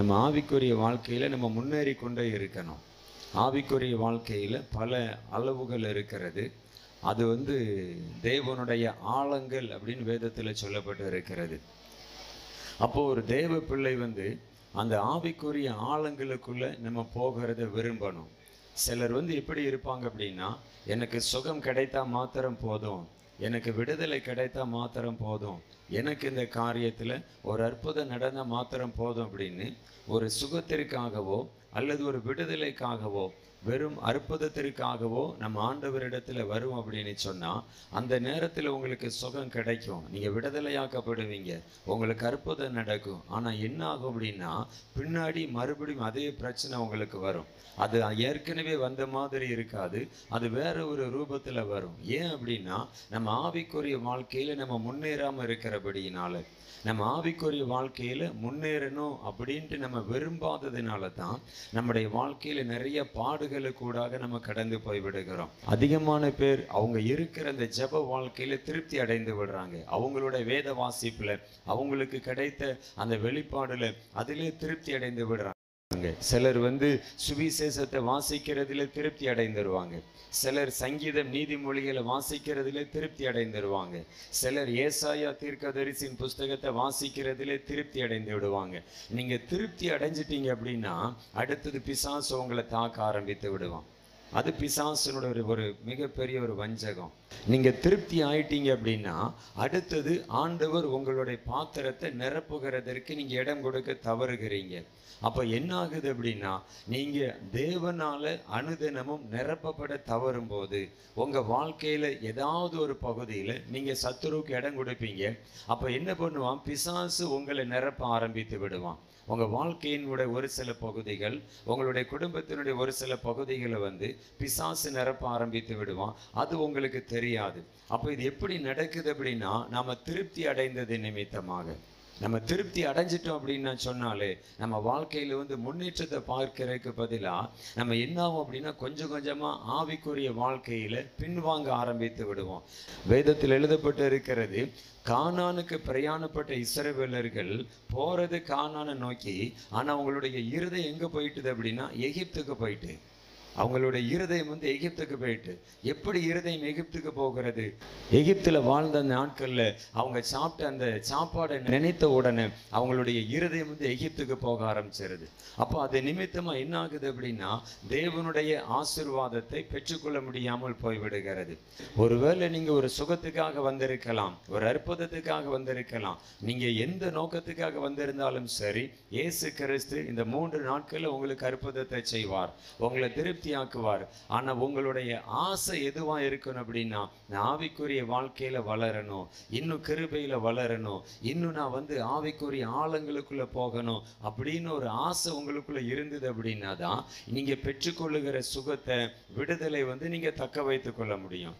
நம்ம ஆவிக்குரிய வாழ்க்கையில் நம்ம முன்னேறி கொண்டே இருக்கணும். ஆவிக்குரிய வாழ்க்கையில் பல அளவுகள் இருக்கிறது. அது வந்து தேவனுடைய ஆழங்கள் அப்படின்னு வேதத்தில் சொல்லப்பட்டு இருக்கிறது. அப்போது ஒரு தேவ பிள்ளை வந்து அந்த ஆவிக்குரிய ஆழங்களுக்குள்ளே நம்ம போகிறத விரும்பணும். சிலர் வந்து எப்படி இருப்பாங்க அப்படின்னா எனக்கு சுகம் கிடைத்தா மாத்திரம் போதும். எனக்கு விடுதலை கிடைத்தா மாத்திரம் போதும். எனக்கு இந்த காரியத்தில் ஒரு அற்புதம் நடந்த மாத்திரம் போதும் அப்படின்னு ஒரு சுகத்திற்காகவோ அல்லது ஒரு விடுதலைக்காகவோ வெறும் அற்புதத்திற்காகவோ நம்ம ஆண்டவரிடத்தில் வரும் அப்படின்னு சொன்னால் அந்த நேரத்தில் உங்களுக்கு சுகம் கிடைக்கும். நீங்கள் விடுதலையாக்கப்படுவீங்க. உங்களுக்கு அற்புதம் நடக்கும். ஆனால் என்ன ஆகும் அப்படின்னா பின்னாடி மறுபடியும் அதே பிரச்சனை உங்களுக்கு வரும். அது ஏற்கனவே வந்த மாதிரி இருக்காது. அது வேற ஒரு ரூபத்தில் வரும். ஏன் அப்படின்னா நம்ம ஆவிக்குரிய வாழ்க்கையில் நம்ம முன்னேறாமல் இருக்கிறபடியினால நம்ம ஆவிக்குரிய வாழ்க்கையில் முன்னேறணும் அப்படின்ட்டு நம்ம விரும்பாததுனால தான் நம்முடைய வாழ்க்கையில் நிறைய பாடு பாடுகளுக்கூடாக நம்ம கடந்து போய் விடுகிறோம் அதிகமான பேர் அவங்க இருக்கிற அந்த ஜெப வாழ்க்கையில திருப்தி அடைந்து விடுறாங்க. அவங்களோட வேத வாசிப்புல அவங்களுக்கு கிடைத்த அந்த வெளிப்பாடுல அதிலே திருப்தி அடைந்து விடுறாங்க. சிலர் வந்து சுவிசேஷத்தை வாசிக்கிறதுல திருப்தி அடைந்துருவாங்க. சிலர் சங்கீதம் நீதிமொழிகளை வாசிக்கிறதுல திருப்தி அடைந்துருவாங்க. சிலர் ஏசாயா தீர்க்கதரிசின் புஸ்தகத்தை வாசிக்கிறதுல திருப்தி அடைந்து விடுவாங்க. நீங்க திருப்தி அடைஞ்சிட்டீங்க அப்படின்னா அடுத்தது பிசாசு உங்களை தாக்க ஆரம்பித்து விடுவான். அது பிசாசனோட ஒரு ஒரு மிகப்பெரிய ஒரு வஞ்சகம். நீங்க திருப்தி ஆயிட்டீங்க அப்படின்னா அடுத்தது ஆண்டவர் உங்களுடைய பாத்திரத்தை நிரப்புகிறதற்கு நீங்க இடம் கொடுக்க தவறுகிறீங்க. அப்ப என்ன ஆகுது அப்படின்னா நீங்க தேவனால அனுதினமும் நிரப்பப்பட தவறும் போது உங்க வாழ்க்கையில ஏதாவது ஒரு பகுதியில நீங்க சத்துருவுக்கு இடம் கொடுப்பீங்க. அப்ப என்ன பண்ணுவான்? பிசாசு உங்களை நிரப்ப ஆரம்பித்து விடுவான். உங்க வாழ்க்கையினுடைய ஒரு சில பகுதிகள் உங்களுடைய குடும்பத்தினுடைய ஒரு சில பகுதிகளை வந்து பிசாசு நிரப்ப ஆரம்பித்து விடுவான். அது உங்களுக்கு தெரியாது. அப்போ இது எப்படி நடக்குது அப்படின்னா நாம திருப்தி அடைந்தது நிமித்தமாக. நம்ம திருப்தி அடைஞ்சிட்டோம் அப்படின்னு சொன்னாலே நம்ம வாழ்க்கையில வந்து முன்னேற்றத்தை பார்க்கறதுக்கு பதிலாக நம்ம என்ன ஆகும் அப்படின்னா கொஞ்சம் கொஞ்சமா ஆவிக்குரிய வாழ்க்கையில பின்வாங்க ஆரம்பித்து விடுவோம். வேதத்தில் எழுதப்பட்டு இருக்கிறது கானானுக்கு பிரயாணப்பட்ட இஸ்ரவேலர்கள் போறது கானானை நோக்கி ஆனா அவங்களுடைய இருதயம் எங்க போயிட்டுது அப்படின்னா எகிப்துக்கு போயிட்டு. அவங்களுடைய இருதயம் வந்து எகிப்துக்கு போயிட்டு எப்படி இருதயம் எகிப்துக்கு போகிறது? எகிப்துல வாழ்ந்த அந்த நாட்கள்ல அவங்க சாப்பிட்ட அந்த சாப்பாடை நினைத்த உடனே அவங்களுடைய இருதயம் வந்து எகிப்துக்கு போக ஆரம்பிச்சிருது. அப்போ அது நிமித்தமா என்ன ஆகுது அப்படின்னா தேவனுடைய ஆசிர்வாதத்தை பெற்றுக்கொள்ள முடியாமல் போய்விடுகிறது. ஒருவேளை நீங்க ஒரு சுகத்துக்காக வந்திருக்கலாம் ஒரு அற்புதத்துக்காக வந்திருக்கலாம் நீங்க எந்த நோக்கத்துக்காக வந்திருந்தாலும் சரி இயேசு கிறிஸ்து இந்த மூன்று நாட்கள்ல உங்களுக்கு அற்புதத்தை செய்வார். உங்களை திருப்பி திருப்தியாக்குவார். ஆனா உங்களுடைய ஆசை எதுவா இருக்கணும் அப்படின்னா நான் ஆவிக்குரிய வாழ்க்கையில வளரணும் இன்னும் கிருபையில வளரணும் இன்னும் நான் வந்து ஆவிக்குரிய ஆழங்களுக்குள்ள போகணும் அப்படின்னு ஒரு ஆசை உங்களுக்குள்ள இருந்தது அப்படின்னா தான் நீங்கள் பெற்றுக்கொள்ளுகிற சுகத்தை விடுதலை வந்து நீங்க தக்க வைத்து கொள்ள முடியும்.